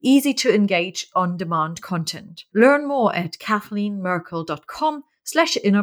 easy to engage on demand content. Learn more at kathleenmerkel.com slash inner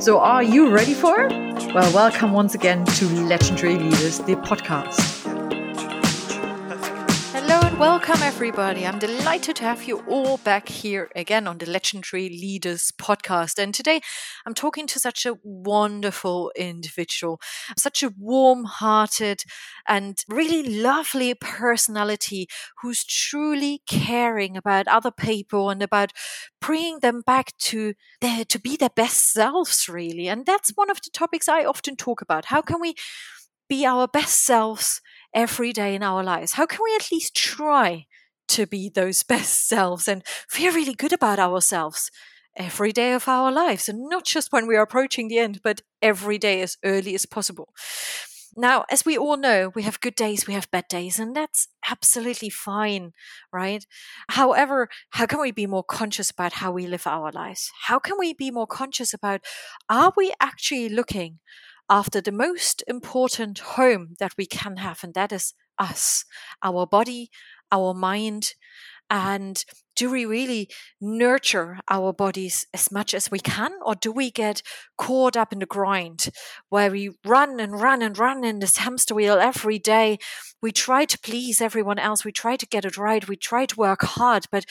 So, are you ready for it? Well, welcome once again to Legendary Leaders, the podcast. Welcome, everybody. I'm delighted to have you all back here again on the Legendary Leaders podcast. And today I'm talking to such a wonderful individual, such a warm hearted and really lovely personality who's truly caring about other people and about bringing them back to their, to be their best selves, really. And that's one of the topics I often talk about. How can we be our best selves? Every day in our lives? How can we at least try to be those best selves and feel really good about ourselves every day of our lives? And not just when we are approaching the end, but every day as early as possible. Now, as we all know, we have good days, we have bad days, and that's absolutely fine, right? However, how can we be more conscious about how we live our lives? How can we be more conscious about are we actually looking after the most important home that we can have, and that is us, our body, our mind. And do we really nurture our bodies as much as we can, or do we get caught up in the grind where we run and run and run in this hamster wheel every day? We try to please everyone else, we try to get it right, we try to work hard, but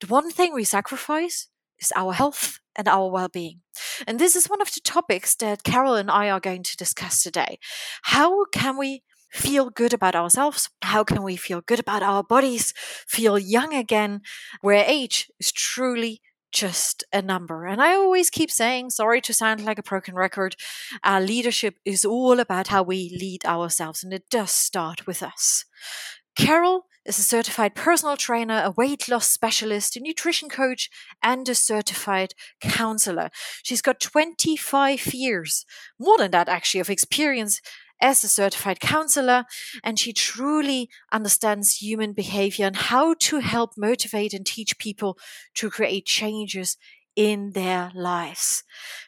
the one thing we sacrifice is our health and our well being. And this is one of the topics that Carole and I are going to discuss today. How can we feel good about ourselves? How can we feel good about our bodies, feel young again, where age is truly just a number. And I always keep saying, sorry to sound like a broken record, uh, leadership is all about how we lead ourselves, and it does start with us. Carole is a certified personal trainer, a weight loss specialist, a nutrition coach, and a certified counselor. She's got 25 years, more than that actually, of experience as a certified counselor, and she truly understands human behavior and how to help motivate and teach people to create changes in their lives.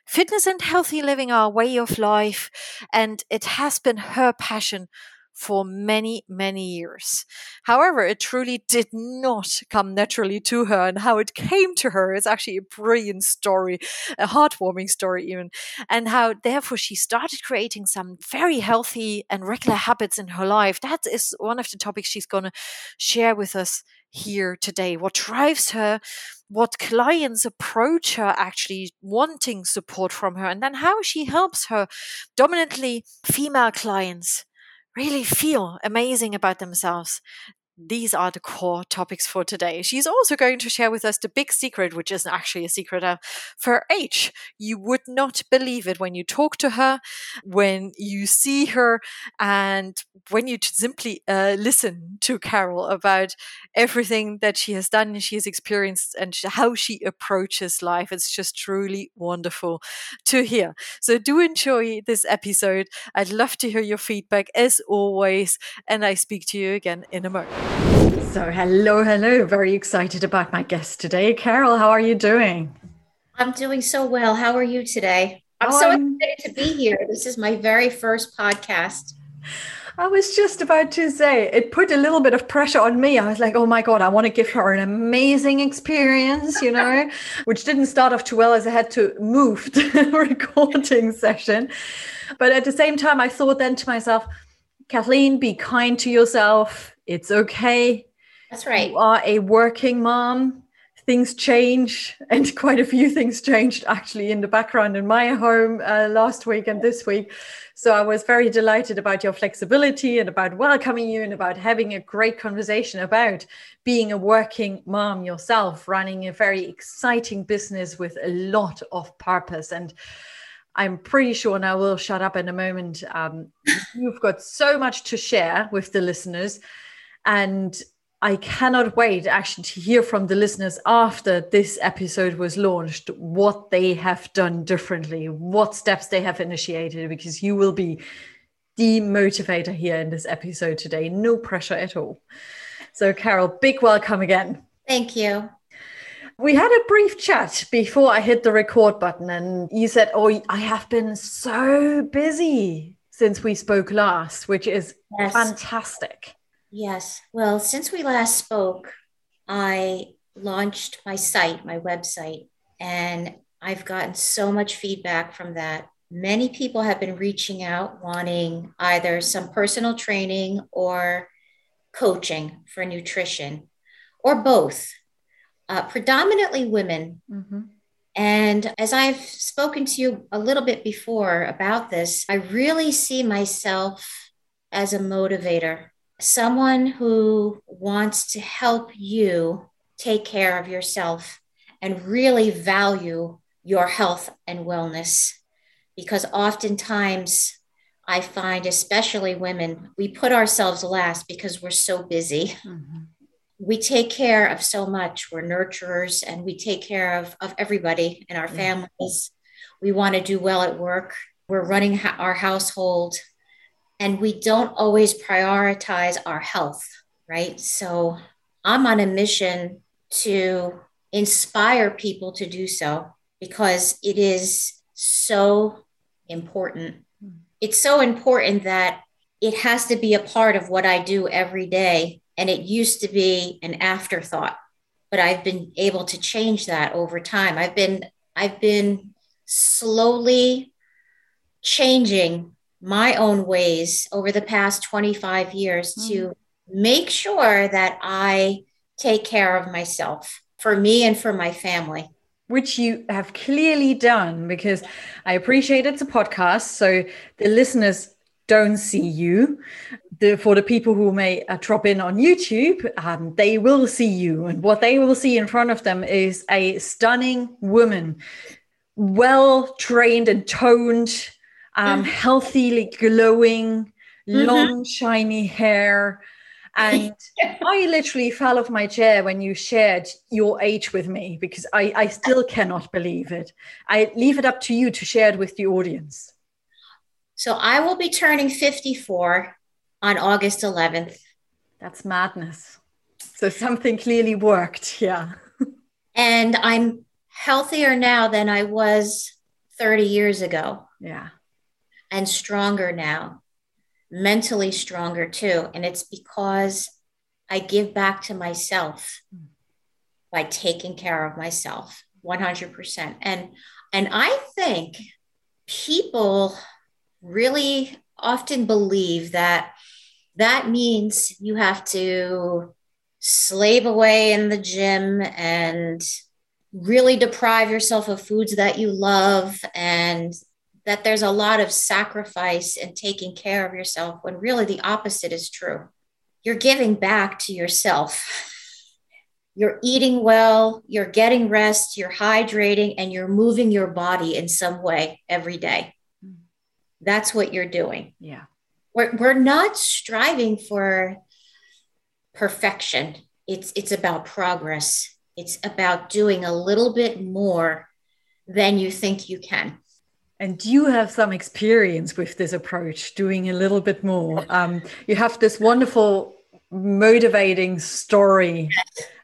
Fitness and healthy living are a way of life, and it has been her passion for many, many years. However, it truly did not come naturally to her, and how it came to her is actually a brilliant story, a heartwarming story, even, and how therefore she started creating some very healthy and regular habits in her life. That is one of the topics she's going to share with us here today. What drives her, what clients approach her actually wanting support from her, and then how she helps her dominantly female clients really feel amazing about themselves these are the core topics for today. She's also going to share with us the big secret, which isn't actually a secret uh, for H. You would not believe it when you talk to her, when you see her, and when you simply uh, listen to Carole about everything that she has done and she has experienced and how she approaches life. It's just truly wonderful to hear. So do enjoy this episode. I'd love to hear your feedback as always, and I speak to you again in a moment. So, hello, hello. Very excited about my guest today. Carole, how are you doing? I'm doing so well. How are you today? I'm oh, so I'm... excited to be here. This is my very first podcast. I was just about to say it put a little bit of pressure on me. I was like, oh my God, I want to give her an amazing experience, you know, which didn't start off too well as I had to move the recording session. But at the same time, I thought then to myself, Kathleen, be kind to yourself. It's okay. That's right. You are a working mom. Things change, and quite a few things changed actually in the background in my home uh, last week and this week. So I was very delighted about your flexibility and about welcoming you and about having a great conversation about being a working mom yourself, running a very exciting business with a lot of purpose. And I'm pretty sure, and I will shut up in a moment, um, you've got so much to share with the listeners. And I cannot wait actually to hear from the listeners after this episode was launched what they have done differently, what steps they have initiated, because you will be the motivator here in this episode today. No pressure at all. So, Carole, big welcome again. Thank you. We had a brief chat before I hit the record button, and you said, Oh, I have been so busy since we spoke last, which is yes. fantastic. Yes. Well, since we last spoke, I launched my site, my website, and I've gotten so much feedback from that. Many people have been reaching out wanting either some personal training or coaching for nutrition or both uh, predominantly women. Mm-hmm. And as I've spoken to you a little bit before about this, I really see myself as a motivator, someone who wants to help you take care of yourself and really value your health and wellness. Because oftentimes, I find, especially women, we put ourselves last because we're so busy. Mm-hmm we take care of so much. We're nurturers and we take care of, of everybody in our families. We want to do well at work. We're running ha- our household and we don't always prioritize our health, right? So I'm on a mission to inspire people to do so because it is so important. It's so important that it has to be a part of what I do every day and it used to be an afterthought, but I've been able to change that over time. I've been, I've been slowly changing my own ways over the past 25 years mm. to make sure that I take care of myself for me and for my family which you have clearly done because I appreciate it's a podcast. So the listeners don't see you. The, for the people who may uh, drop in on YouTube, um, they will see you. And what they will see in front of them is a stunning woman, well trained and toned, um, mm-hmm. healthily glowing, mm-hmm. long, shiny hair. And I literally fell off my chair when you shared your age with me because I, I still cannot believe it. I leave it up to you to share it with the audience. So I will be turning 54 on August 11th. That's madness. So something clearly worked. Yeah. and I'm healthier now than I was 30 years ago. Yeah. And stronger now, mentally stronger too. And it's because I give back to myself by taking care of myself 100%. And and I think people really often believe that that means you have to slave away in the gym and really deprive yourself of foods that you love and that there's a lot of sacrifice and taking care of yourself when really the opposite is true. You're giving back to yourself. You're eating well, you're getting rest, you're hydrating, and you're moving your body in some way every day that's what you're doing. Yeah. We're, we're not striving for perfection. It's, it's about progress. It's about doing a little bit more than you think you can. And you have some experience with this approach, doing a little bit more. Um, you have this wonderful, motivating story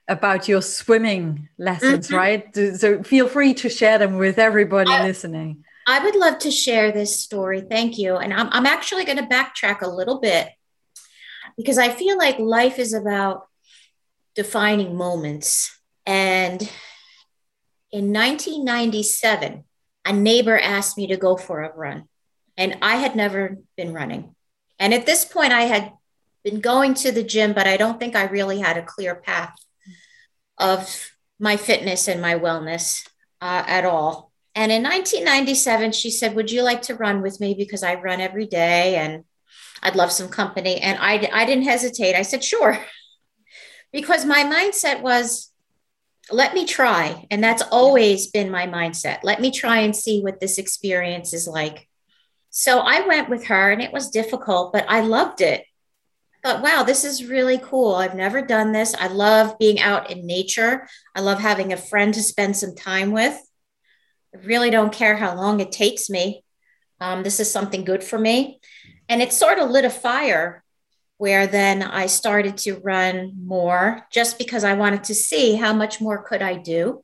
about your swimming lessons, mm-hmm. right? So feel free to share them with everybody listening. I would love to share this story. Thank you. And I'm, I'm actually going to backtrack a little bit because I feel like life is about defining moments. And in 1997, a neighbor asked me to go for a run, and I had never been running. And at this point, I had been going to the gym, but I don't think I really had a clear path of my fitness and my wellness uh, at all. And in 1997, she said, Would you like to run with me? Because I run every day and I'd love some company. And I, I didn't hesitate. I said, Sure. because my mindset was, Let me try. And that's always been my mindset. Let me try and see what this experience is like. So I went with her and it was difficult, but I loved it. I thought, wow, this is really cool. I've never done this. I love being out in nature. I love having a friend to spend some time with. I really don't care how long it takes me. Um, this is something good for me. And it sort of lit a fire where then I started to run more just because I wanted to see how much more could I do.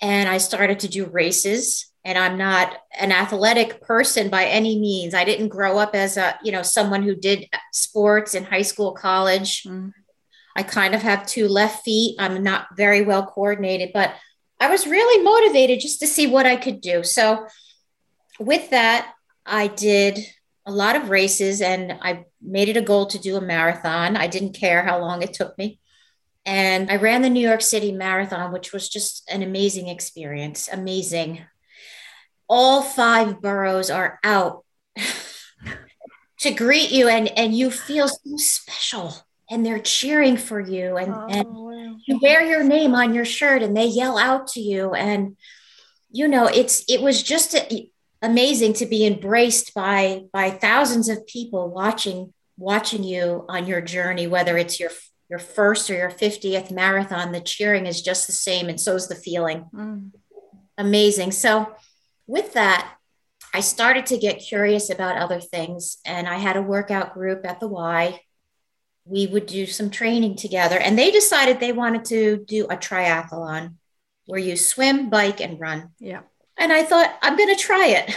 And I started to do races and I'm not an athletic person by any means. I didn't grow up as a, you know, someone who did sports in high school, college. Mm. I kind of have two left feet. I'm not very well coordinated, but I was really motivated just to see what I could do. So, with that, I did a lot of races and I made it a goal to do a marathon. I didn't care how long it took me. And I ran the New York City Marathon, which was just an amazing experience. Amazing. All five boroughs are out to greet you, and, and you feel so special and they're cheering for you and, oh, and wow. you wear your name on your shirt and they yell out to you and you know it's it was just a, amazing to be embraced by by thousands of people watching watching you on your journey whether it's your your first or your 50th marathon the cheering is just the same and so is the feeling mm. amazing so with that I started to get curious about other things and I had a workout group at the Y we would do some training together. And they decided they wanted to do a triathlon where you swim, bike, and run. Yeah. And I thought, I'm going to try it.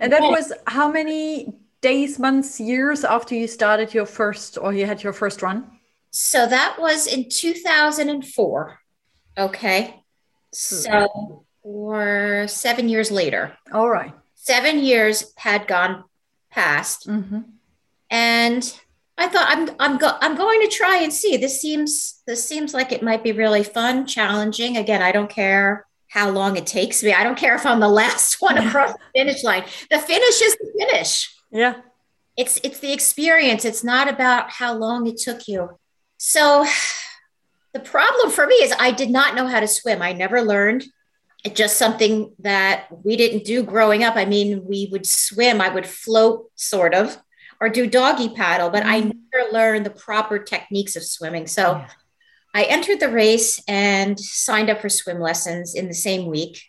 And that was how many days, months, years after you started your first or you had your first run? So that was in 2004. Okay. So or seven years later. All right. Seven years had gone past. Mm-hmm. And I thought I'm I'm go- I'm going to try and see. This seems this seems like it might be really fun, challenging. Again, I don't care how long it takes me. I don't care if I'm the last one across the finish line. The finish is the finish. Yeah. It's it's the experience. It's not about how long it took you. So the problem for me is I did not know how to swim. I never learned. It's just something that we didn't do growing up. I mean, we would swim, I would float sort of or do doggy paddle, but I mm. never learned the proper techniques of swimming. So yeah. I entered the race and signed up for swim lessons in the same week.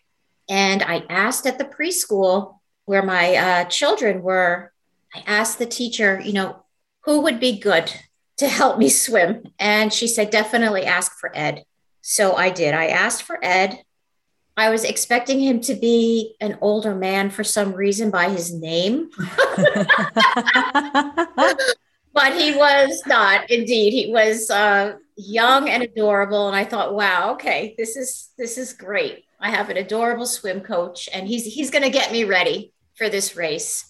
And I asked at the preschool where my uh, children were, I asked the teacher, you know, who would be good to help me swim? And she said, definitely ask for Ed. So I did. I asked for Ed. I was expecting him to be an older man for some reason by his name. but he was not indeed. He was uh, young and adorable. And I thought, wow, okay, this is this is great. I have an adorable swim coach and he's he's gonna get me ready for this race.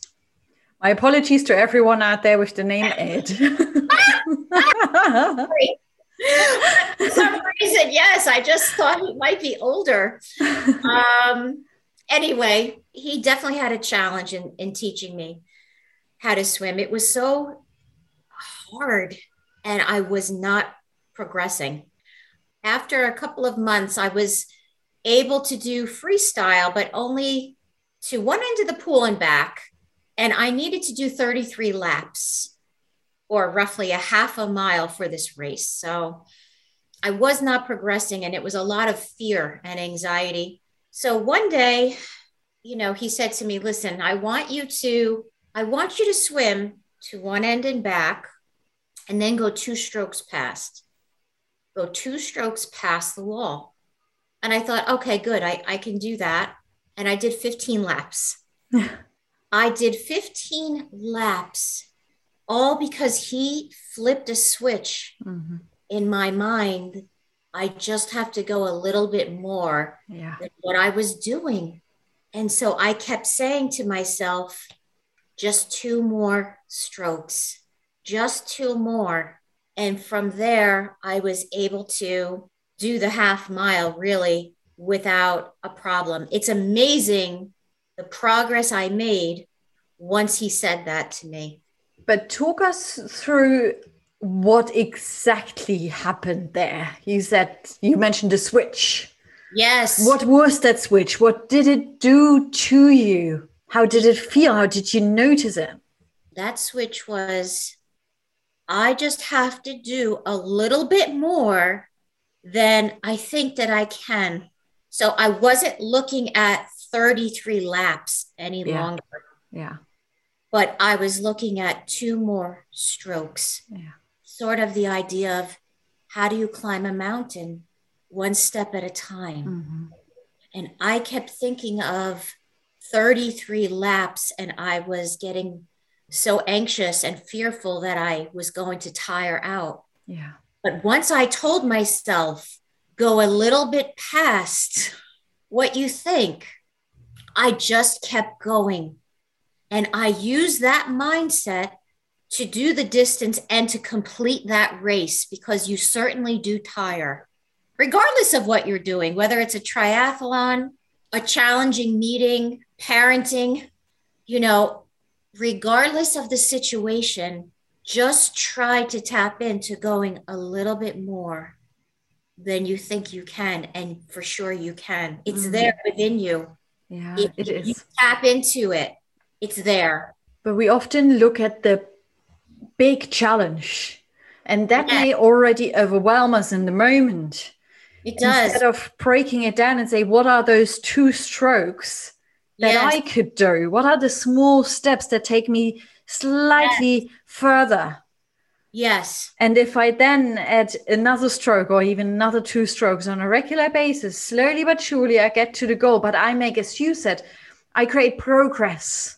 My apologies to everyone out there with the name Ed. For some reason, yes, I just thought he might be older. Um, anyway, he definitely had a challenge in, in teaching me how to swim. It was so hard, and I was not progressing. After a couple of months, I was able to do freestyle, but only to one end of the pool and back. And I needed to do 33 laps or roughly a half a mile for this race. So I was not progressing, and it was a lot of fear and anxiety. So one day, you know, he said to me, Listen, I want you to, I want you to swim to one end and back and then go two strokes past. Go two strokes past the wall. And I thought, okay, good. I, I can do that. And I did 15 laps. I did 15 laps all because he flipped a switch mm-hmm. in my mind. I just have to go a little bit more yeah. than what I was doing. And so I kept saying to myself, just two more strokes, just two more. And from there, I was able to do the half mile really without a problem. It's amazing the progress I made once he said that to me. But talk us through what exactly happened there. You said you mentioned a switch. Yes. What was that switch? What did it do to you? How did it feel? How did you notice it? That switch was I just have to do a little bit more than I think that I can. So I wasn't looking at 33 laps any yeah. longer. Yeah. But I was looking at two more strokes. Yeah. Sort of the idea of how do you climb a mountain one step at a time? Mm-hmm. And I kept thinking of 33 laps, and I was getting so anxious and fearful that I was going to tire out. Yeah. But once I told myself, go a little bit past what you think, I just kept going. And I used that mindset to do the distance and to complete that race because you certainly do tire, regardless of what you're doing, whether it's a triathlon, a challenging meeting, parenting, you know, regardless of the situation, just try to tap into going a little bit more than you think you can. And for sure you can. It's mm-hmm. there within you. Yeah, if, it if is. You tap into it, it's there. But we often look at the big challenge, and that yeah. may already overwhelm us in the moment. It does. Instead of breaking it down and say, what are those two strokes that yes. I could do? What are the small steps that take me slightly yes. further? Yes. And if I then add another stroke or even another two strokes on a regular basis, slowly but surely I get to the goal. But I make, as you said, I create progress.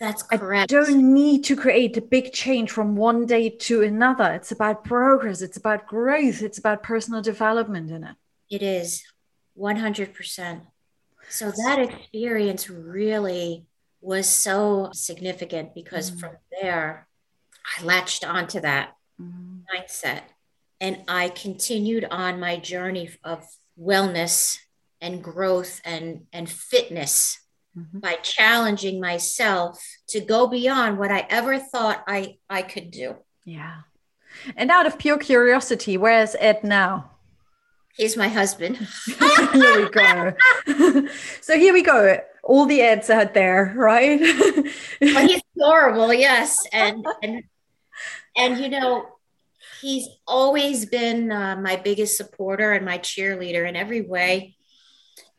That's correct. I don't need to create a big change from one day to another. It's about progress, it's about growth, it's about personal development in it. It is 100%. So that experience really was so significant because mm. from there, I latched onto that mm. mindset and I continued on my journey of wellness and growth and, and fitness mm-hmm. by challenging myself to go beyond what I ever thought I, I could do. Yeah. And out of pure curiosity, where's Ed now? He's my husband. here we go. so here we go. All the ads out there, right? well, he's adorable, yes, and and and you know, he's always been uh, my biggest supporter and my cheerleader in every way.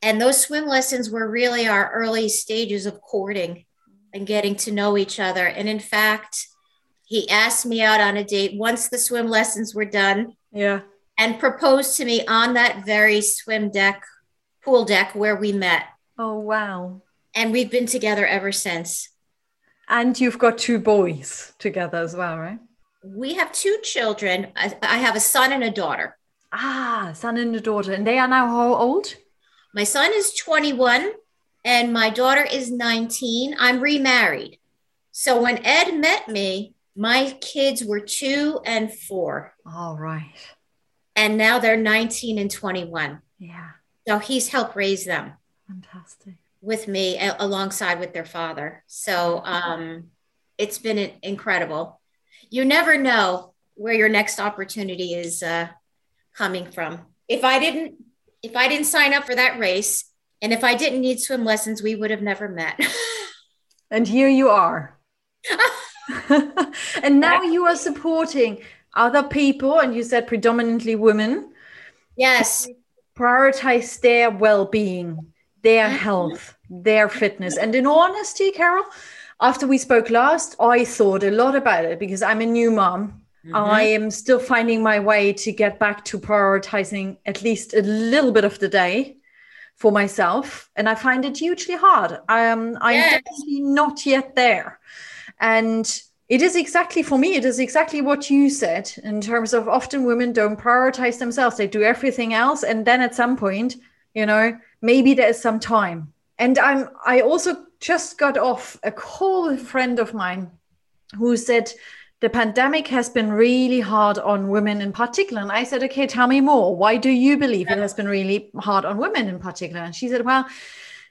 And those swim lessons were really our early stages of courting and getting to know each other. And in fact, he asked me out on a date once the swim lessons were done. Yeah. And proposed to me on that very swim deck, pool deck where we met. Oh, wow. And we've been together ever since. And you've got two boys together as well, right? We have two children. I have a son and a daughter. Ah, son and a daughter. And they are now how old? My son is 21 and my daughter is 19. I'm remarried. So when Ed met me, my kids were two and four. All right. And now they're 19 and 21. Yeah. So he's helped raise them. Fantastic. With me alongside with their father. So um, it's been incredible. You never know where your next opportunity is uh, coming from. If I didn't if I didn't sign up for that race and if I didn't need swim lessons, we would have never met. and here you are. and now you are supporting other people, and you said predominantly women. Yes. Prioritize their well being, their mm-hmm. health, their fitness. And in honesty, Carole, after we spoke last, I thought a lot about it because I'm a new mom Mm-hmm. I am still finding my way to get back to prioritizing at least a little bit of the day for myself. And I find it hugely hard. Um, I'm yes. definitely not yet there. And it is exactly for me, it is exactly what you said in terms of often women don't prioritize themselves. They do everything else. And then at some point, you know, maybe there's some time. And I'm I also just got off a call with a friend of mine who said the pandemic has been really hard on women in particular. And I said, okay, tell me more. Why do you believe it has been really hard on women in particular? And she said, well,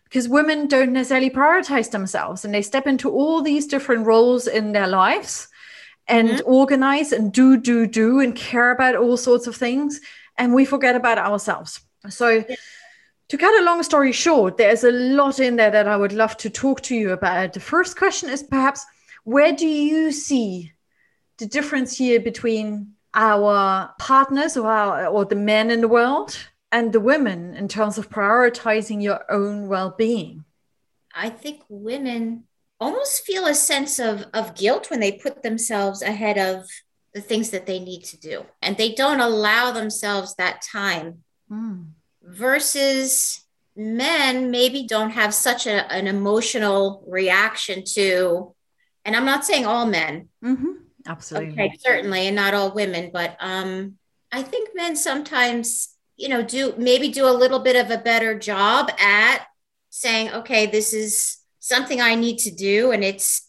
because women don't necessarily prioritize themselves and they step into all these different roles in their lives and mm-hmm. organize and do, do, do, and care about all sorts of things. And we forget about ourselves. So, yeah. to cut a long story short, there's a lot in there that I would love to talk to you about. The first question is perhaps where do you see the difference here between our partners or, our, or the men in the world and the women in terms of prioritizing your own well-being i think women almost feel a sense of, of guilt when they put themselves ahead of the things that they need to do and they don't allow themselves that time mm. versus men maybe don't have such a, an emotional reaction to and i'm not saying all men mm-hmm. Absolutely. Okay, certainly, and not all women, but um, I think men sometimes, you know, do maybe do a little bit of a better job at saying, okay, this is something I need to do, and it's,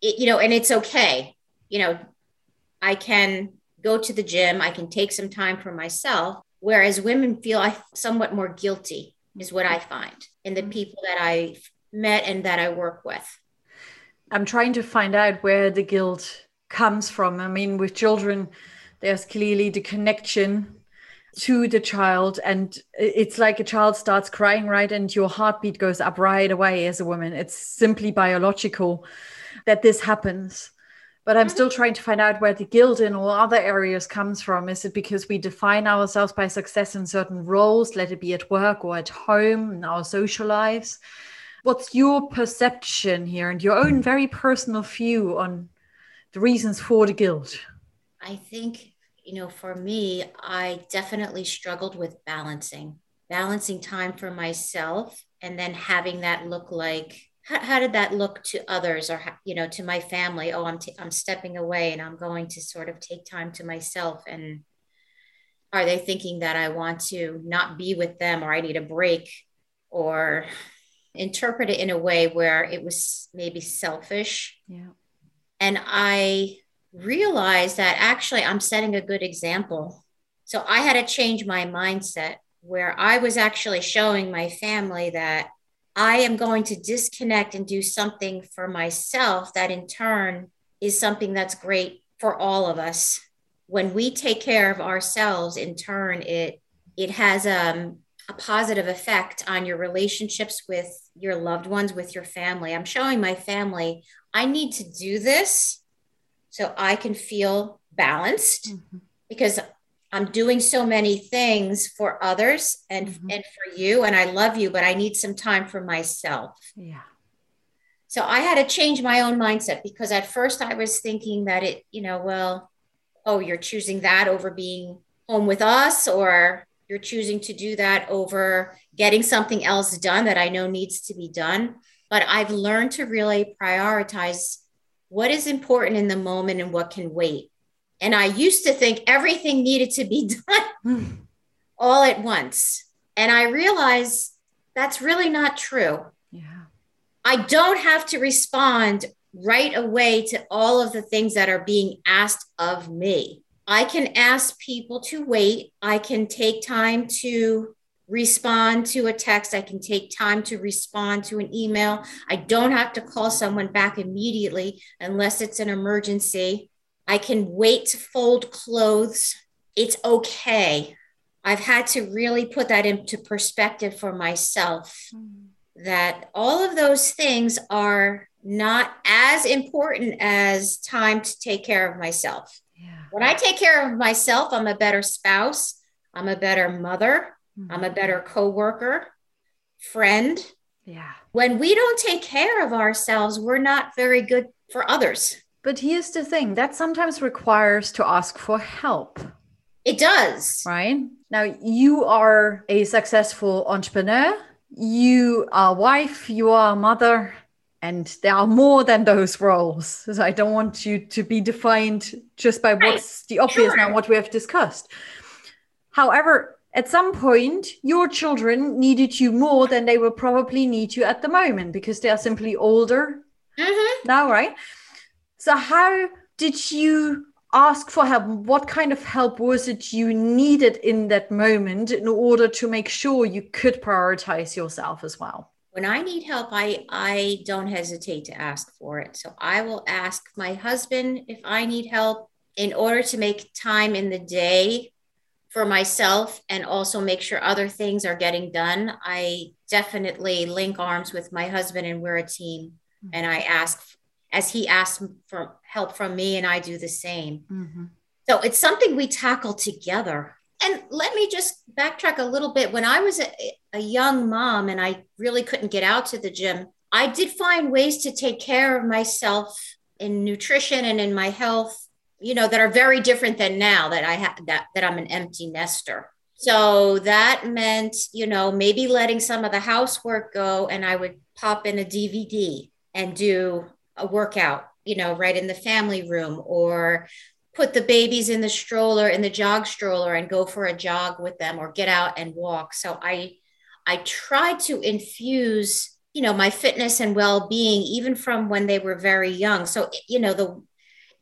it, you know, and it's okay. You know, I can go to the gym, I can take some time for myself. Whereas women feel I somewhat more guilty, is what I find in the mm-hmm. people that I've met and that I work with. I'm trying to find out where the guilt comes from. I mean, with children, there's clearly the connection to the child, and it's like a child starts crying, right? And your heartbeat goes up right away as a woman. It's simply biological that this happens. But I'm still trying to find out where the guilt in all other areas comes from. Is it because we define ourselves by success in certain roles, let it be at work or at home, in our social lives? What's your perception here and your own very personal view on the reasons for the guilt? I think, you know, for me, I definitely struggled with balancing, balancing time for myself and then having that look like, how, how did that look to others or, you know, to my family? Oh, I'm, t- I'm stepping away and I'm going to sort of take time to myself. And are they thinking that I want to not be with them or I need a break or interpret it in a way where it was maybe selfish. Yeah. And I realized that actually I'm setting a good example. So I had to change my mindset where I was actually showing my family that I am going to disconnect and do something for myself that in turn is something that's great for all of us. When we take care of ourselves, in turn, it it has um, a positive effect on your relationships with your loved ones, with your family. I'm showing my family I need to do this so I can feel balanced mm-hmm. because I'm doing so many things for others and mm-hmm. and for you and I love you but I need some time for myself. Yeah. So I had to change my own mindset because at first I was thinking that it, you know, well, oh, you're choosing that over being home with us or you're choosing to do that over getting something else done that I know needs to be done. But I've learned to really prioritize what is important in the moment and what can wait. And I used to think everything needed to be done all at once. And I realized that's really not true. Yeah. I don't have to respond right away to all of the things that are being asked of me. I can ask people to wait. I can take time to respond to a text. I can take time to respond to an email. I don't have to call someone back immediately unless it's an emergency. I can wait to fold clothes. It's okay. I've had to really put that into perspective for myself mm. that all of those things are not as important as time to take care of myself. When I take care of myself, I'm a better spouse, I'm a better mother, mm-hmm. I'm a better coworker, friend. Yeah. When we don't take care of ourselves, we're not very good for others. But here's the thing that sometimes requires to ask for help. It does. Right? Now, you are a successful entrepreneur, you are a wife, you are a mother, and there are more than those roles. So I don't want you to be defined just by right. what's the obvious sure. now, what we have discussed. However, at some point, your children needed you more than they will probably need you at the moment because they are simply older mm-hmm. now, right? So, how did you ask for help? What kind of help was it you needed in that moment in order to make sure you could prioritize yourself as well? When I need help, I, I don't hesitate to ask for it. So I will ask my husband if I need help in order to make time in the day for myself and also make sure other things are getting done. I definitely link arms with my husband and we're a team. Mm-hmm. And I ask as he asks for help from me, and I do the same. Mm-hmm. So it's something we tackle together. And let me just backtrack a little bit. When I was a, a young mom and I really couldn't get out to the gym, I did find ways to take care of myself in nutrition and in my health, you know, that are very different than now that I have that, that I'm an empty nester. So that meant, you know, maybe letting some of the housework go and I would pop in a DVD and do a workout, you know, right in the family room or put the babies in the stroller in the jog stroller and go for a jog with them or get out and walk. So I I tried to infuse, you know, my fitness and well-being even from when they were very young. So you know, the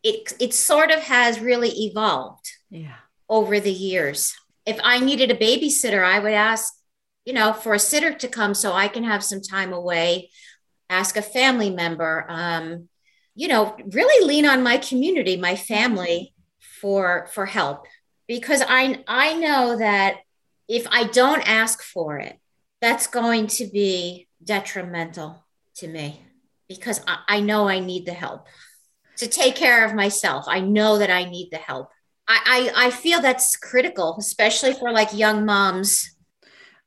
it it sort of has really evolved. Yeah. Over the years. If I needed a babysitter, I would ask, you know, for a sitter to come so I can have some time away ask a family member, um, you know, really lean on my community, my family for for help because I I know that if I don't ask for it, that's going to be detrimental to me because I, I know I need the help to take care of myself. I know that I need the help. I, I, I feel that's critical, especially for like young moms.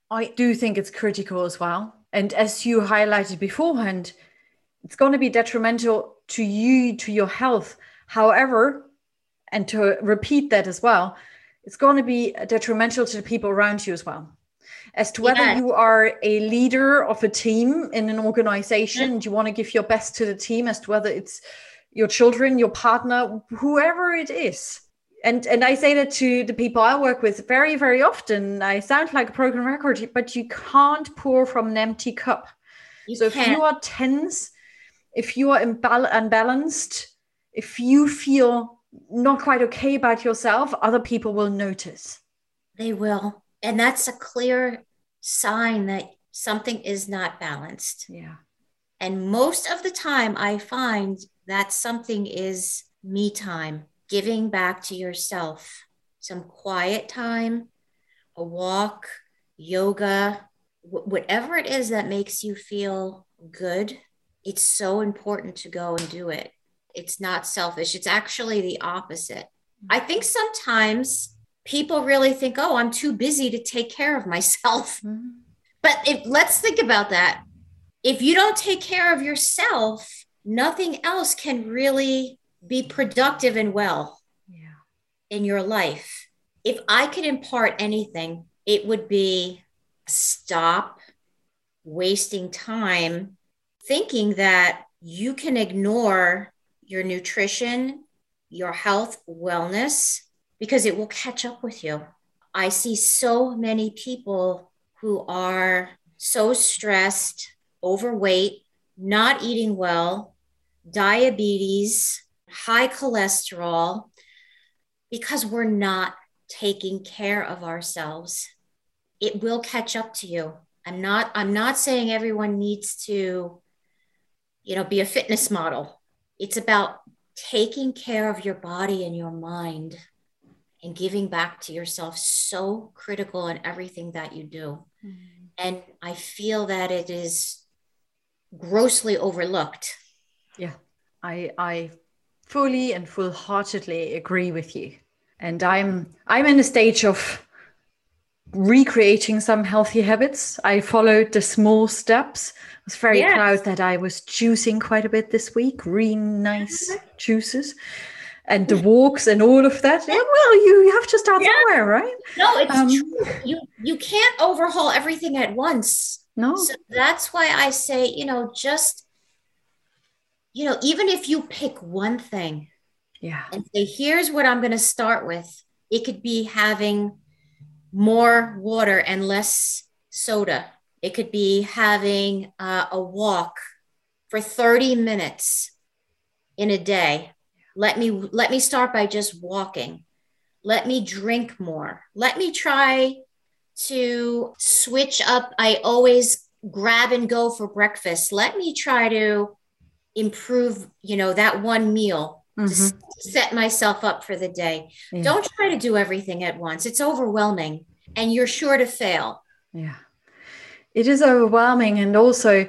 I do think it's critical as well. And as you highlighted beforehand, it's going to be detrimental to you, to your health. However, and to repeat that as well, it's going to be detrimental to the people around you as well. As to whether yeah. you are a leader of a team in an organization, mm-hmm. yeah. you want to give your best to the team, as to whether it's your children, your partner, whoever it is and and I say that to the people I work with very very often. I sound like a broken record, but you can't pour from an empty cup. You so can't. if you are tense, if you are imbal- unbalanced, if you feel not quite okay about yourself, other people will notice. They will, and that's a clear sign that something is not balanced. Yeah. And most of the time, I find that something is me time giving back to yourself, some quiet time, a walk, yoga, wh- whatever it is that makes you feel good, it's so important to go and do it. It's not selfish, it's actually the opposite. I think sometimes people really think, oh, I'm too busy to take care of myself. Mm-hmm. But if, let's think about that. If you don't take care of yourself, nothing else can really be productive and well yeah. in your life. If I could impart anything, it would be stop wasting time thinking that you can ignore your nutrition, your health, wellness, because it will catch up with you. I see so many people who are so stressed, overweight, not eating well, diabetes, high cholesterol because we're not taking care of ourselves. It will catch up to you. I'm not i'm not saying everyone needs to you know be a fitness model. It's about taking care of your body and your mind and giving back to yourself. So critical in everything that you do. Mm-hmm. and i feel that it is grossly overlooked yeah. I i fully and full-heartedly agree with you. And i'm i'm in a stage of recreating some healthy habits. I followed the small steps. I was very yes. proud that i was juicing quite a bit this week really nice juices. And the walks and all of that. Yeah, well you, you have to start yeah. somewhere right? No it's um, true. You you can't overhaul everything at once. No. So that's why i say you know just you know, even if you pick one thing, yeah, and say, here's what I'm going to start with, it could be having more water and less soda. It could be having uh, a walk for 30 minutes in a day. Let me let me start by just walking. Let me drink more. Let me try to switch up. I always grab and go for breakfast. Let me try to improve, you know, that one meal mm-hmm. to set myself up for the day. Yeah. Don't try to do everything at once. It's overwhelming and you're sure to fail. Yeah. It is overwhelming. And also,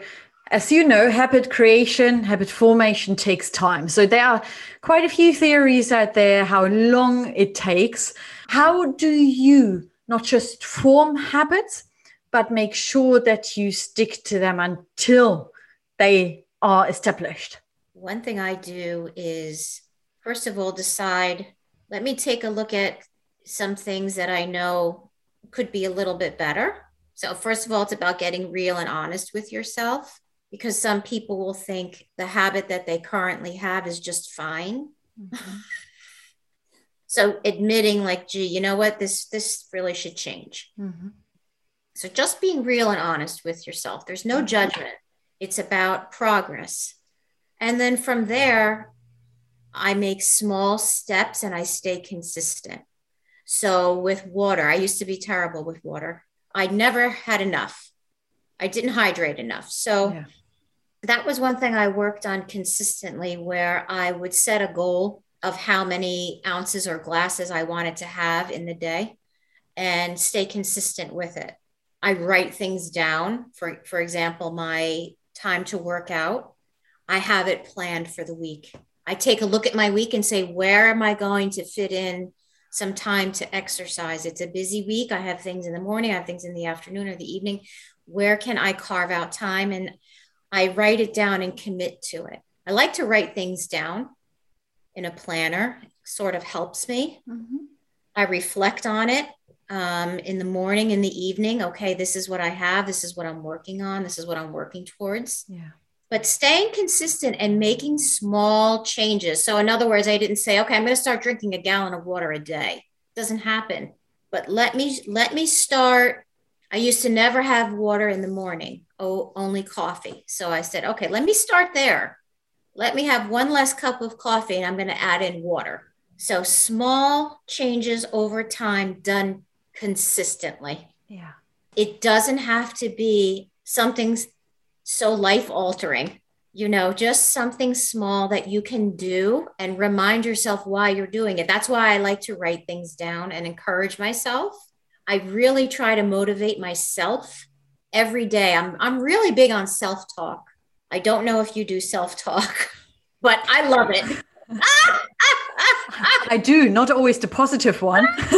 as you know, habit creation, habit formation takes time. So there are quite a few theories out there how long it takes. How do you not just form habits, but make sure that you stick to them until they are established? One thing I do is, first of all, decide, let me take a look at some things that I know could be a little bit better. So, first of all, it's about getting real and honest with yourself because some people will think the habit that they currently have is just fine. Mm-hmm. so, admitting, like, gee, you know what, this this really should change. Mm-hmm. So, just being real and honest with yourself. There's no judgment. It's about progress. And then from there, I make small steps and I stay consistent. So with water, I used to be terrible with water. I never had enough. I didn't hydrate enough. So yeah. that was one thing I worked on consistently where I would set a goal of how many ounces or glasses I wanted to have in the day and stay consistent with it. I write things down. For for example, my time to work out, I have it planned for the week. I take a look at my week and say, where am I going to fit in some time to exercise? It's a busy week. I have things in the morning, I have things in the afternoon or the evening. Where can I carve out time? And I write it down and commit to it. I like to write things down in a planner, it sort of helps me. Mm-hmm. I reflect on it um, in the morning, in the evening. Okay, this is what I have. This is what I'm working on. This is what I'm working towards. Yeah. But staying consistent and making small changes. So, in other words, I didn't say, okay, I'm going to start drinking a gallon of water a day. It doesn't happen. But let me let me start. I used to never have water in the morning. Oh, only coffee. So I said, okay, let me start there. Let me have one less cup of coffee, and I'm going to add in water. So small changes over time done consistently. Yeah. It doesn't have to be something so life altering, you know, just something small that you can do and remind yourself why you're doing it. That's why I like to write things down and encourage myself. I really try to motivate myself every day. I'm, I'm really big on self talk. I don't know if you do self talk, but I love it. I do, not always the positive one,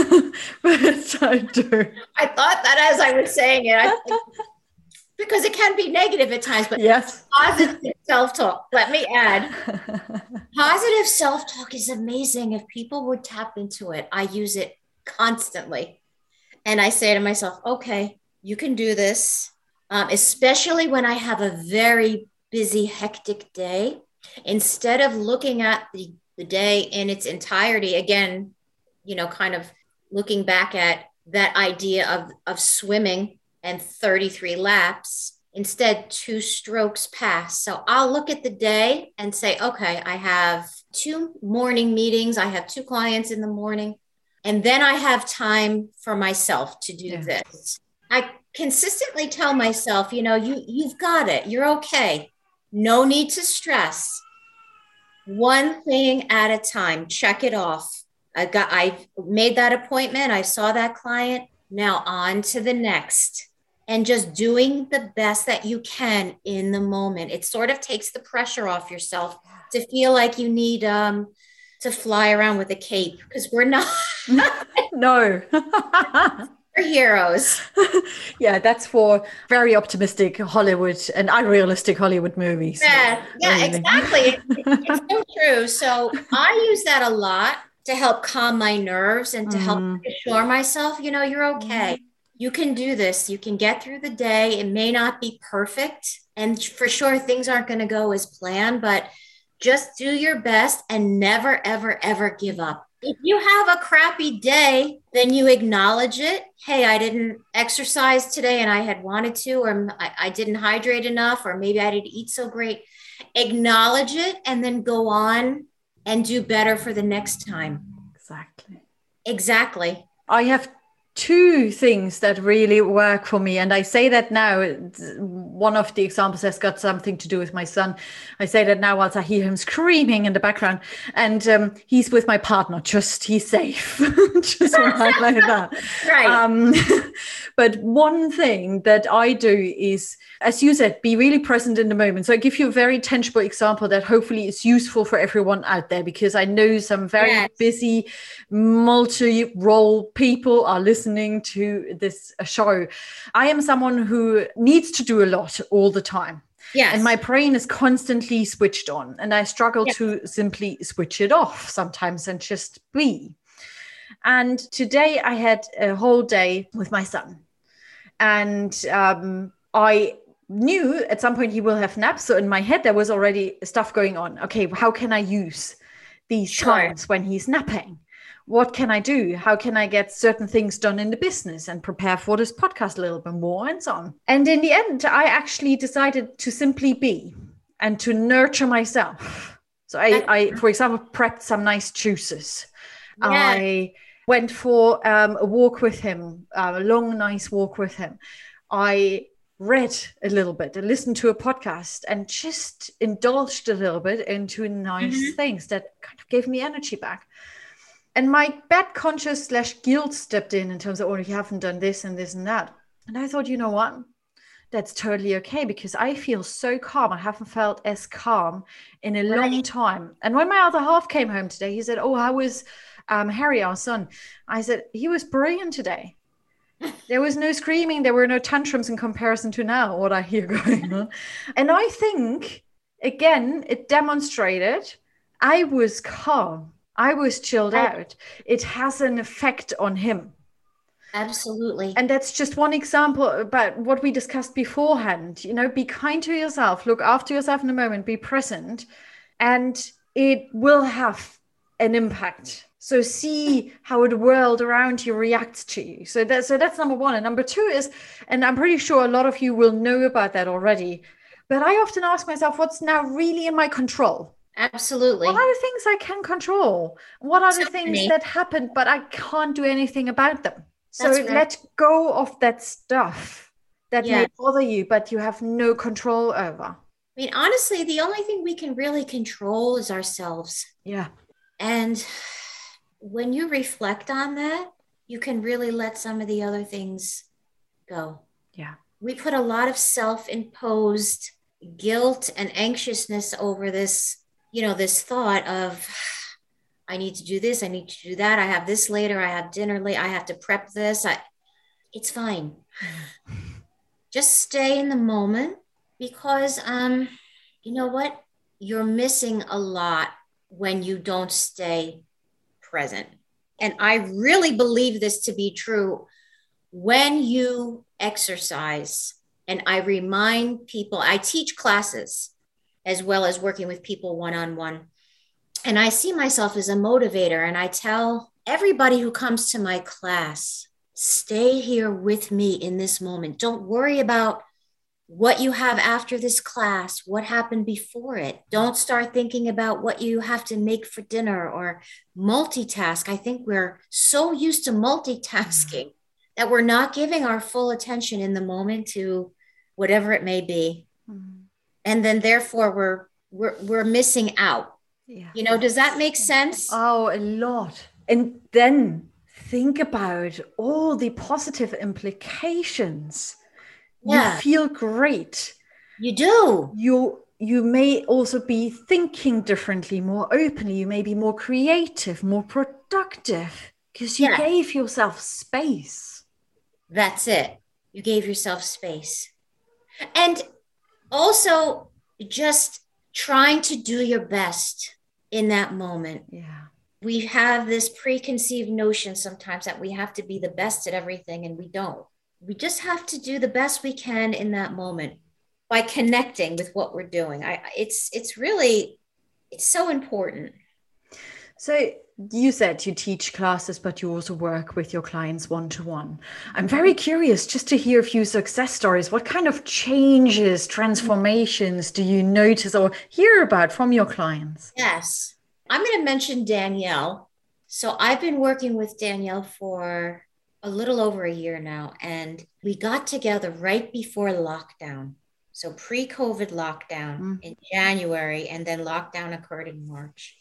but I do. I thought that as I was saying it, because it can be negative at times, but yes, positive self talk. Let me add positive self talk is amazing. If people would tap into it, I use it constantly. And I say to myself, okay, you can do this, um, especially when I have a very busy, hectic day. Instead of looking at the the day in its entirety again you know kind of looking back at that idea of of swimming and 33 laps instead two strokes pass. So i'll look at the day and say okay i have two morning meetings i have two clients in the morning and then i have time for myself to do yeah. this. I consistently tell myself you know you you've got it you're okay no need to stress. One thing at a time. Check it off. I got i made that appointment. I saw that client. Now on to the next. And just doing the best that you can in the moment. It sort of takes the pressure off yourself to feel like you need um to fly around with a cape because we're not. No heroes. yeah, that's for very optimistic Hollywood and unrealistic Hollywood movies. Yeah, yeah, exactly. it's so true. So I use that a lot to help calm my nerves and to mm. help assure myself, you know, you're okay. Mm. You can do this. You can get through the day. It may not be perfect. And for sure, things aren't going to go as planned, but just do your best and never, ever, ever give up if you have a crappy day, then you acknowledge it. Hey, I didn't exercise today and I had wanted to, or I, I, didn't hydrate enough, or maybe I didn't eat so great. Acknowledge it and then go on and do better for the next time. Exactly. Exactly. I have two things that really work for me. And i say that now one of the examples has got something to do with my son. I say that now whilst i hear him screaming in the background and um, he's with my partner just he's safe. Just like that. Right. Um, but one thing that i do is as you said be really present in the moment. So i give you a very tangible example that hopefully is useful for everyone out there because i know some very yes. busy multi-role people are listening listening to this show, I am someone who needs to do a lot all the time. Yes. And my brain is constantly switched on, and I struggle yes. to simply switch it off sometimes and just be. And today I had a whole day with my son, and um, I knew at some point he will have naps. So in my head, there was already stuff going on. Okay, how can I use these sure. times when he's napping? What can I do? How can I get certain things done in the business and prepare for this podcast a little bit more and so on? And in the end, I actually decided to simply be and to nurture myself. So I, I for example, prepped some nice juices. Yeah. I went for um, a walk with him, uh, a long, nice walk with him. I read a little bit and listened to a podcast and just indulged a little bit into nice mm-hmm. things that kind of gave me energy back and my bad conscious slash guilt stepped in in terms of, oh, you haven't done this and this and that. And I thought, you know what? That's totally okay because I feel so calm. I haven't felt as calm in a right. long time. And when my other half came home today, he said, Oh, how was um, Harry, our son? I said, He was brilliant today. there was no screaming, there were no tantrums in comparison to now, what I hear going on. and I think, again, it demonstrated I was calm I was chilled out. It has an effect on him. Absolutely. And that's just one example about what we discussed beforehand. You know, be kind to yourself, look after yourself in a moment, be present, and it will have an impact. So see how the world around you reacts to you. So that so that's number one. And number two is, and I'm pretty sure a lot of you will know about that already. But I often ask myself, what's now really in my control? Absolutely. What are the things I can control? What are so the things many. that happen, but I can't do anything about them? So right. let go of that stuff that yeah. may bother you, but you have no control over. I mean, honestly, the only thing we can really control is ourselves. Yeah. And when you reflect on that, you can really let some of the other things go. Yeah. We put a lot of self imposed guilt and anxiousness over this you know, this thought of, I need to do this, I need to do that, I have this later, I have dinner late, I have to prep this. I, it's fine. Just stay in the moment because, um, you know what? You're missing a lot when you don't stay present. And I really believe this to be true. When you exercise, and I remind people, I teach classes as well as working with people one on one. And I see myself as a motivator, and I tell everybody who comes to my class stay here with me in this moment. Don't worry about what you have after this class, what happened before it. Don't start thinking about what you have to make for dinner or multitask. I think we're so used to multitasking that we're not giving our full attention in the moment to whatever it may be. Mm-hmm and then therefore we're we're we're missing out. Yeah. you know does that make sense? Oh a lot. And then think about all the positive implications. Yeah. you feel great. You do. You you may also be thinking differently more openly. You may be more creative more productive because you yeah. gave yourself space. That's it. You gave yourself space. And also just trying to do your best in that moment. Yeah. We have this preconceived notion sometimes that we have to be the best at everything, and we don't. We just have to do the best we can in that moment by connecting with what we're doing. I, it's it's really it's so important. So you said you teach classes, but you also work with your clients one to one. I'm very curious just to hear a few success stories. What kind of changes, transformations do you notice or hear about from your clients? Yes. I'm going to mention Danielle. So I've been working with Danielle for a little over a year now, and we got together right before lockdown. So pre COVID lockdown mm. in January, and then lockdown occurred in March.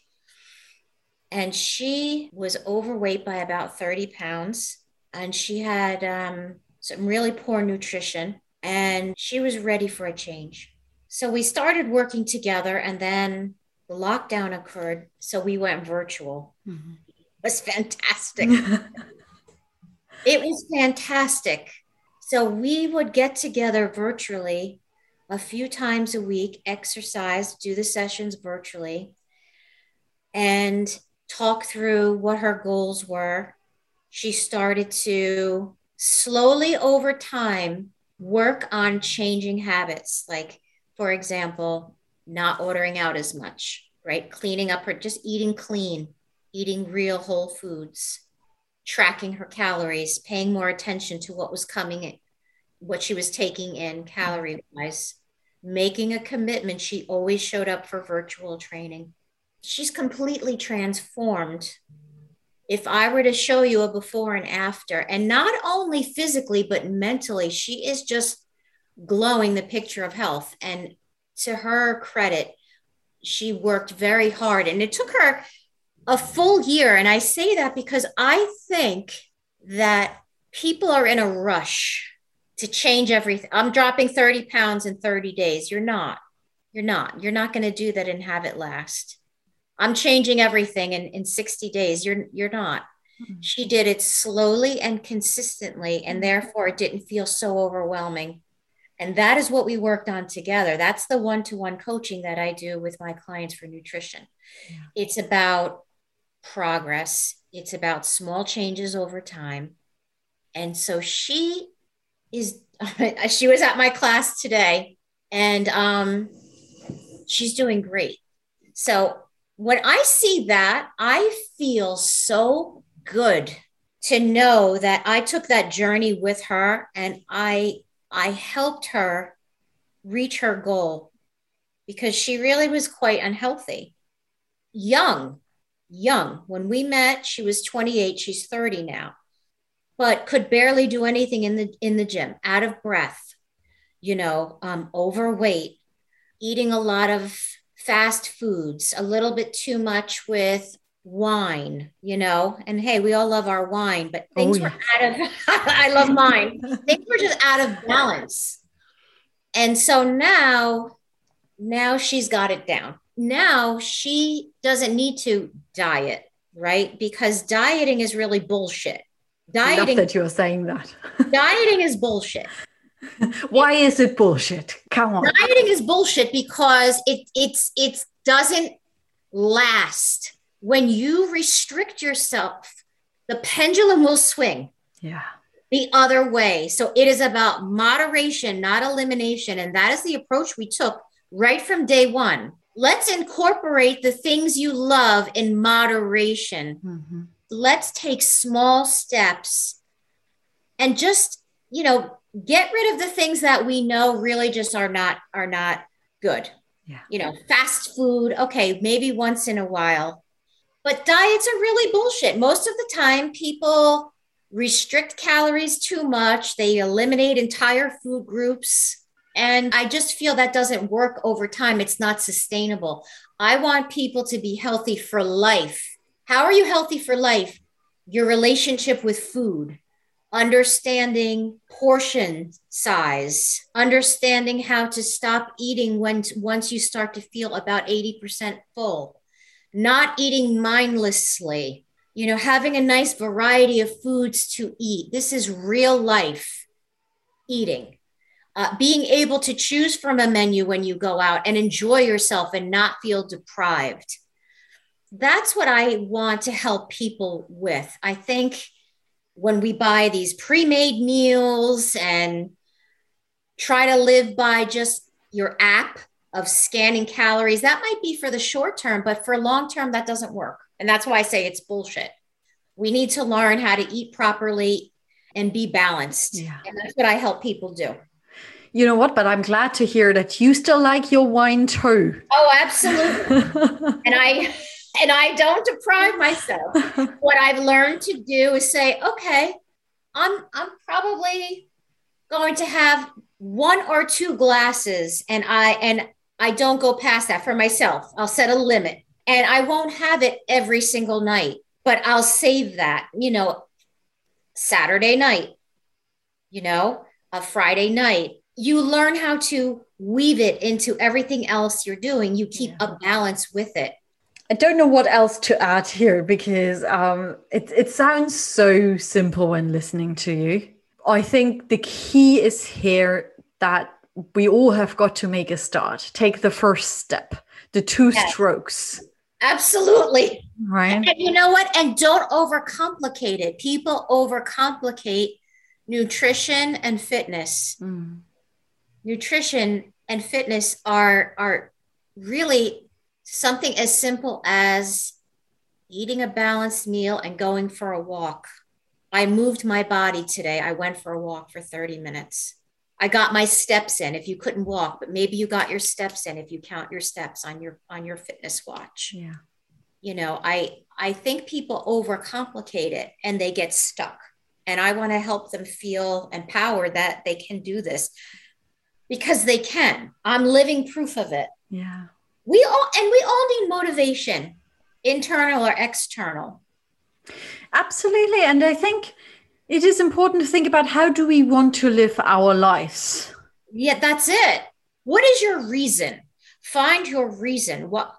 And she was overweight by about 30 pounds, and she had um, some really poor nutrition, and she was ready for a change. So we started working together, and then the lockdown occurred. So we went virtual. Mm-hmm. It was fantastic. it was fantastic. So we would get together virtually a few times a week, exercise, do the sessions virtually, and talk through what her goals were. She started to slowly over time work on changing habits. Like, for example, not ordering out as much, right? Cleaning up her, just eating clean, eating real whole foods, tracking her calories, paying more attention to what was coming in, what she was taking in calorie wise, making a commitment. She always showed up for virtual training. She's completely transformed. If I were to show you a before and after, and not only physically, but mentally, she is just glowing the picture of health. And to her credit, she worked very hard and it took her a full year. And I say that because I think that people are in a rush to change everything. I'm dropping 30 pounds in 30 days. You're not. You're not. You're not going to do that and have it last. I'm changing everything in, in 60 days. You're you're not. Mm-hmm. She did it slowly and consistently, and therefore it didn't feel so overwhelming. And that is what we worked on together. That's the one to one coaching that I do with my clients for nutrition. Yeah. It's about progress, it's about small changes over time. And so she is, she was at my class today and um, she's doing great. So when I see that, I feel so good to know that I took that journey with her and I I helped her reach her goal because she really was quite unhealthy. Young, young. When we met, she was 28, she's 30 now. But could barely do anything in the in the gym, out of breath, you know, um, overweight, eating a lot of fast foods, a little bit too much with wine, you know, and hey, we all love our wine, but oh, things oh, were out of, I love mine. things were just out of balance. And so now, now she's got it down. Now she doesn't need to diet, right? Because dieting is really bullshit. Dieting that you're saying that. dieting is bullshit. Why is it bullshit? Come on. Dieting is bullshit because it it's it doesn't last when you restrict yourself, the pendulum will swing. Yeah. The other way. So it is about moderation, not elimination. And that is the approach we took right from day one. Let's incorporate the things you love in moderation. Mm-hmm. Let's take small steps and just, you know, get rid of the things that we know really just are not are not good. Yeah. You know, fast food, okay, maybe once in a while but diets are really bullshit. Most of the time, people restrict calories too much, they eliminate entire food groups. And I just feel that doesn't work over time. It's not sustainable. I want people to be healthy for life. How are you healthy for life? Your relationship with food, understanding portion size, understanding how to stop eating when once you start to feel about 80% full not eating mindlessly, you know, having a nice variety of foods to eat. This is real life eating. Uh, being able to choose from a menu when you go out and enjoy yourself and not feel deprived. That's what I want to help people with. I think when we buy these pre made meals and try to live by just your app of scanning calories. That might be for the short term, but for long term, that doesn't work. And that's why I say it's bullshit. We need to learn how to eat properly and be balanced. Yeah. And that's what I help people do. You know what? But I'm glad to hear that you still like your wine too. Oh, absolutely. and I and I don't deprive myself. what I've learned to do is say, okay, I'm I'm probably going to have one or two glasses and I and I don't go past that for myself. I'll set a limit and I won't have it every single night, but I'll save that, you know, Saturday night, you know, a Friday night. You learn how to weave it into everything else you're doing. You keep yeah. a balance with it. I don't know what else to add here because um, it, it sounds so simple when listening to you. I think the key is here that we all have got to make a start, take the first step, the two yes. strokes. Absolutely. Right. And, and you know what? And don't overcomplicate it. People overcomplicate nutrition and fitness. Mm. Nutrition and fitness are are really something as simple as eating a balanced meal and going for a walk. I moved my body today. I went for a walk for 30 minutes. I got my steps in if you couldn't walk, but maybe you got your steps in if you count your steps on your on your fitness watch. Yeah. You know, I I think people overcomplicate it and they get stuck. And I want to help them feel empowered that they can do this because they can. I'm living proof of it. Yeah. We all and we all need motivation, internal or external. Absolutely. And I think it is important to think about how do we want to live our lives? Yeah that's it. What is your reason? Find your reason. What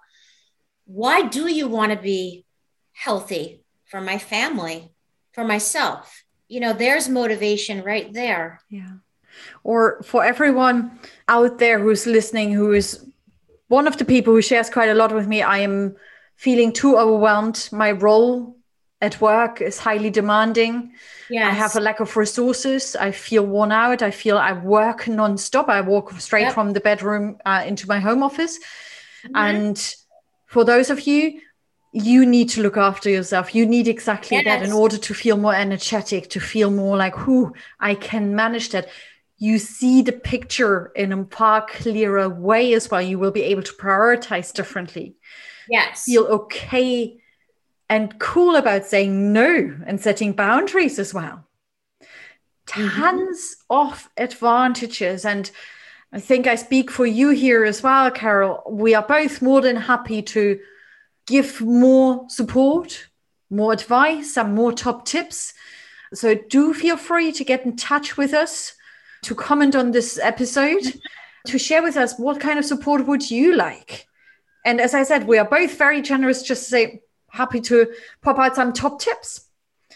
why do you want to be healthy for my family for myself? You know there's motivation right there. Yeah. Or for everyone out there who's listening who is one of the people who shares quite a lot with me i am feeling too overwhelmed my role at work is highly demanding. Yes. I have a lack of resources. I feel worn out. I feel I work nonstop. I walk straight yep. from the bedroom uh, into my home office. Mm-hmm. And for those of you, you need to look after yourself. You need exactly yes. that in order to feel more energetic, to feel more like, who I can manage that. You see the picture in a far clearer way as well. You will be able to prioritize differently. Yes. Feel okay and cool about saying no and setting boundaries as well. Mm-hmm. Tons mm-hmm. of advantages. And I think I speak for you here as well, Carole. We are both more than happy to give more support, more advice, and more top tips. So do feel free to get in touch with us, to comment on this episode, to share with us what kind of support would you like. And as I said, we are both very generous just to say, happy to pop out some top tips.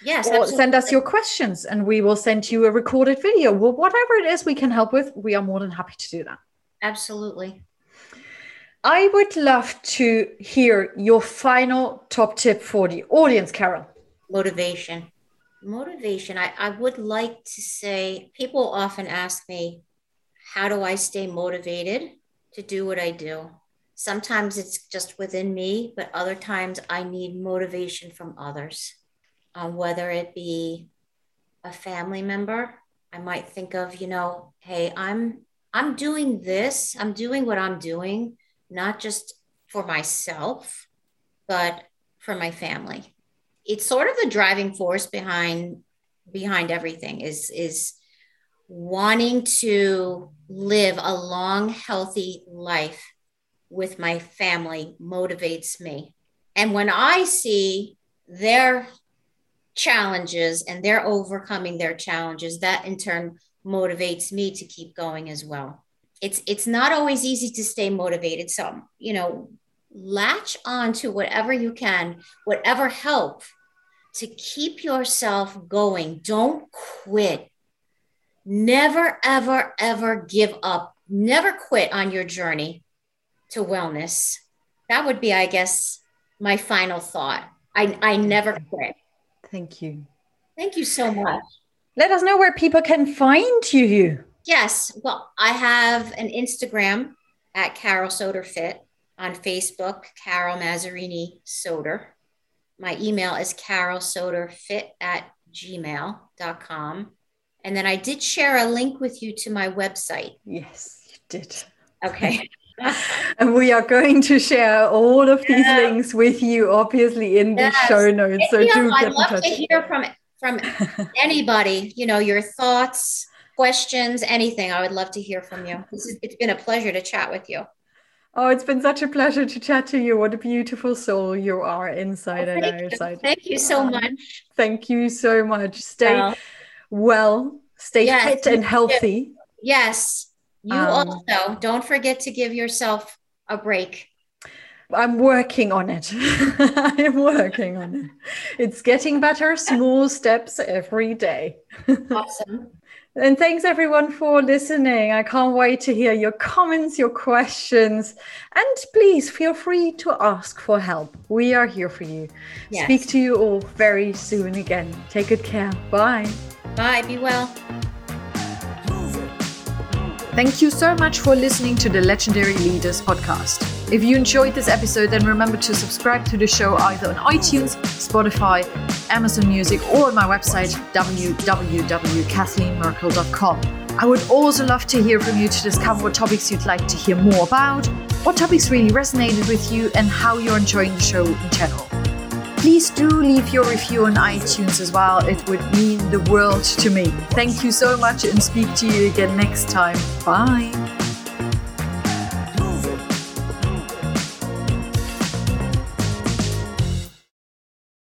Yes. Or absolutely. send us your questions and we will send you a recorded video. Well, whatever it is we can help with, we are more than happy to do that. Absolutely. I would love to hear your final top tip for the audience, Carole. Motivation. Motivation. I, I would like to say people often ask me, how do I stay motivated to do what I do? Sometimes it's just within me, but other times I need motivation from others, um, whether it be a family member. I might think of, you know, hey, I'm I'm doing this. I'm doing what I'm doing, not just for myself, but for my family. It's sort of the driving force behind behind everything is is wanting to live a long healthy life with my family motivates me. And when I see their challenges and they're overcoming their challenges, that in turn motivates me to keep going as well. It's it's not always easy to stay motivated. So, you know, latch on to whatever you can, whatever help to keep yourself going. Don't quit. Never, ever, ever give up. Never quit on your journey to wellness. That would be, I guess, my final thought. I, I never quit. Thank you. Thank you so much. Let us know where people can find you. Yes. Well, I have an Instagram at Carol Soder Fit, on Facebook, Carole Mazzarini Soder. My email is carolsoderfit at gmail.com. And then I did share a link with you to my website. Yes, you did. Okay. and we are going to share all of these yeah. links with you, obviously, in the yes. show notes. So do I'd love to hear from from anybody. You know, your thoughts, questions, anything. I would love to hear from you. Is, it's been a pleasure to chat with you. Oh, it's been such a pleasure to chat to you. What a beautiful soul you are inside oh, and outside. Thank you so much. Thank you so much. Stay well, well stay yes, fit and healthy. Yes. You um, also don't forget to give yourself a break. I'm working on it. I'm working on it. It's getting better, small steps every day. awesome. And thanks everyone for listening. I can't wait to hear your comments, your questions, and please feel free to ask for help. We are here for you. Yes. Speak to you all very soon again. Take good care. Bye. Bye. Be well. Thank you so much for listening to the Legendary Leaders podcast. If you enjoyed this episode, then remember to subscribe to the show either on iTunes, Spotify, Amazon Music, or on my website, www.kathleenmerkel.com. I would also love to hear from you to discover what topics you'd like to hear more about, what topics really resonated with you, and how you're enjoying the show in general please do leave your review on iTunes as well. It would mean the world to me. Thank you so much and speak to you again next time. Bye.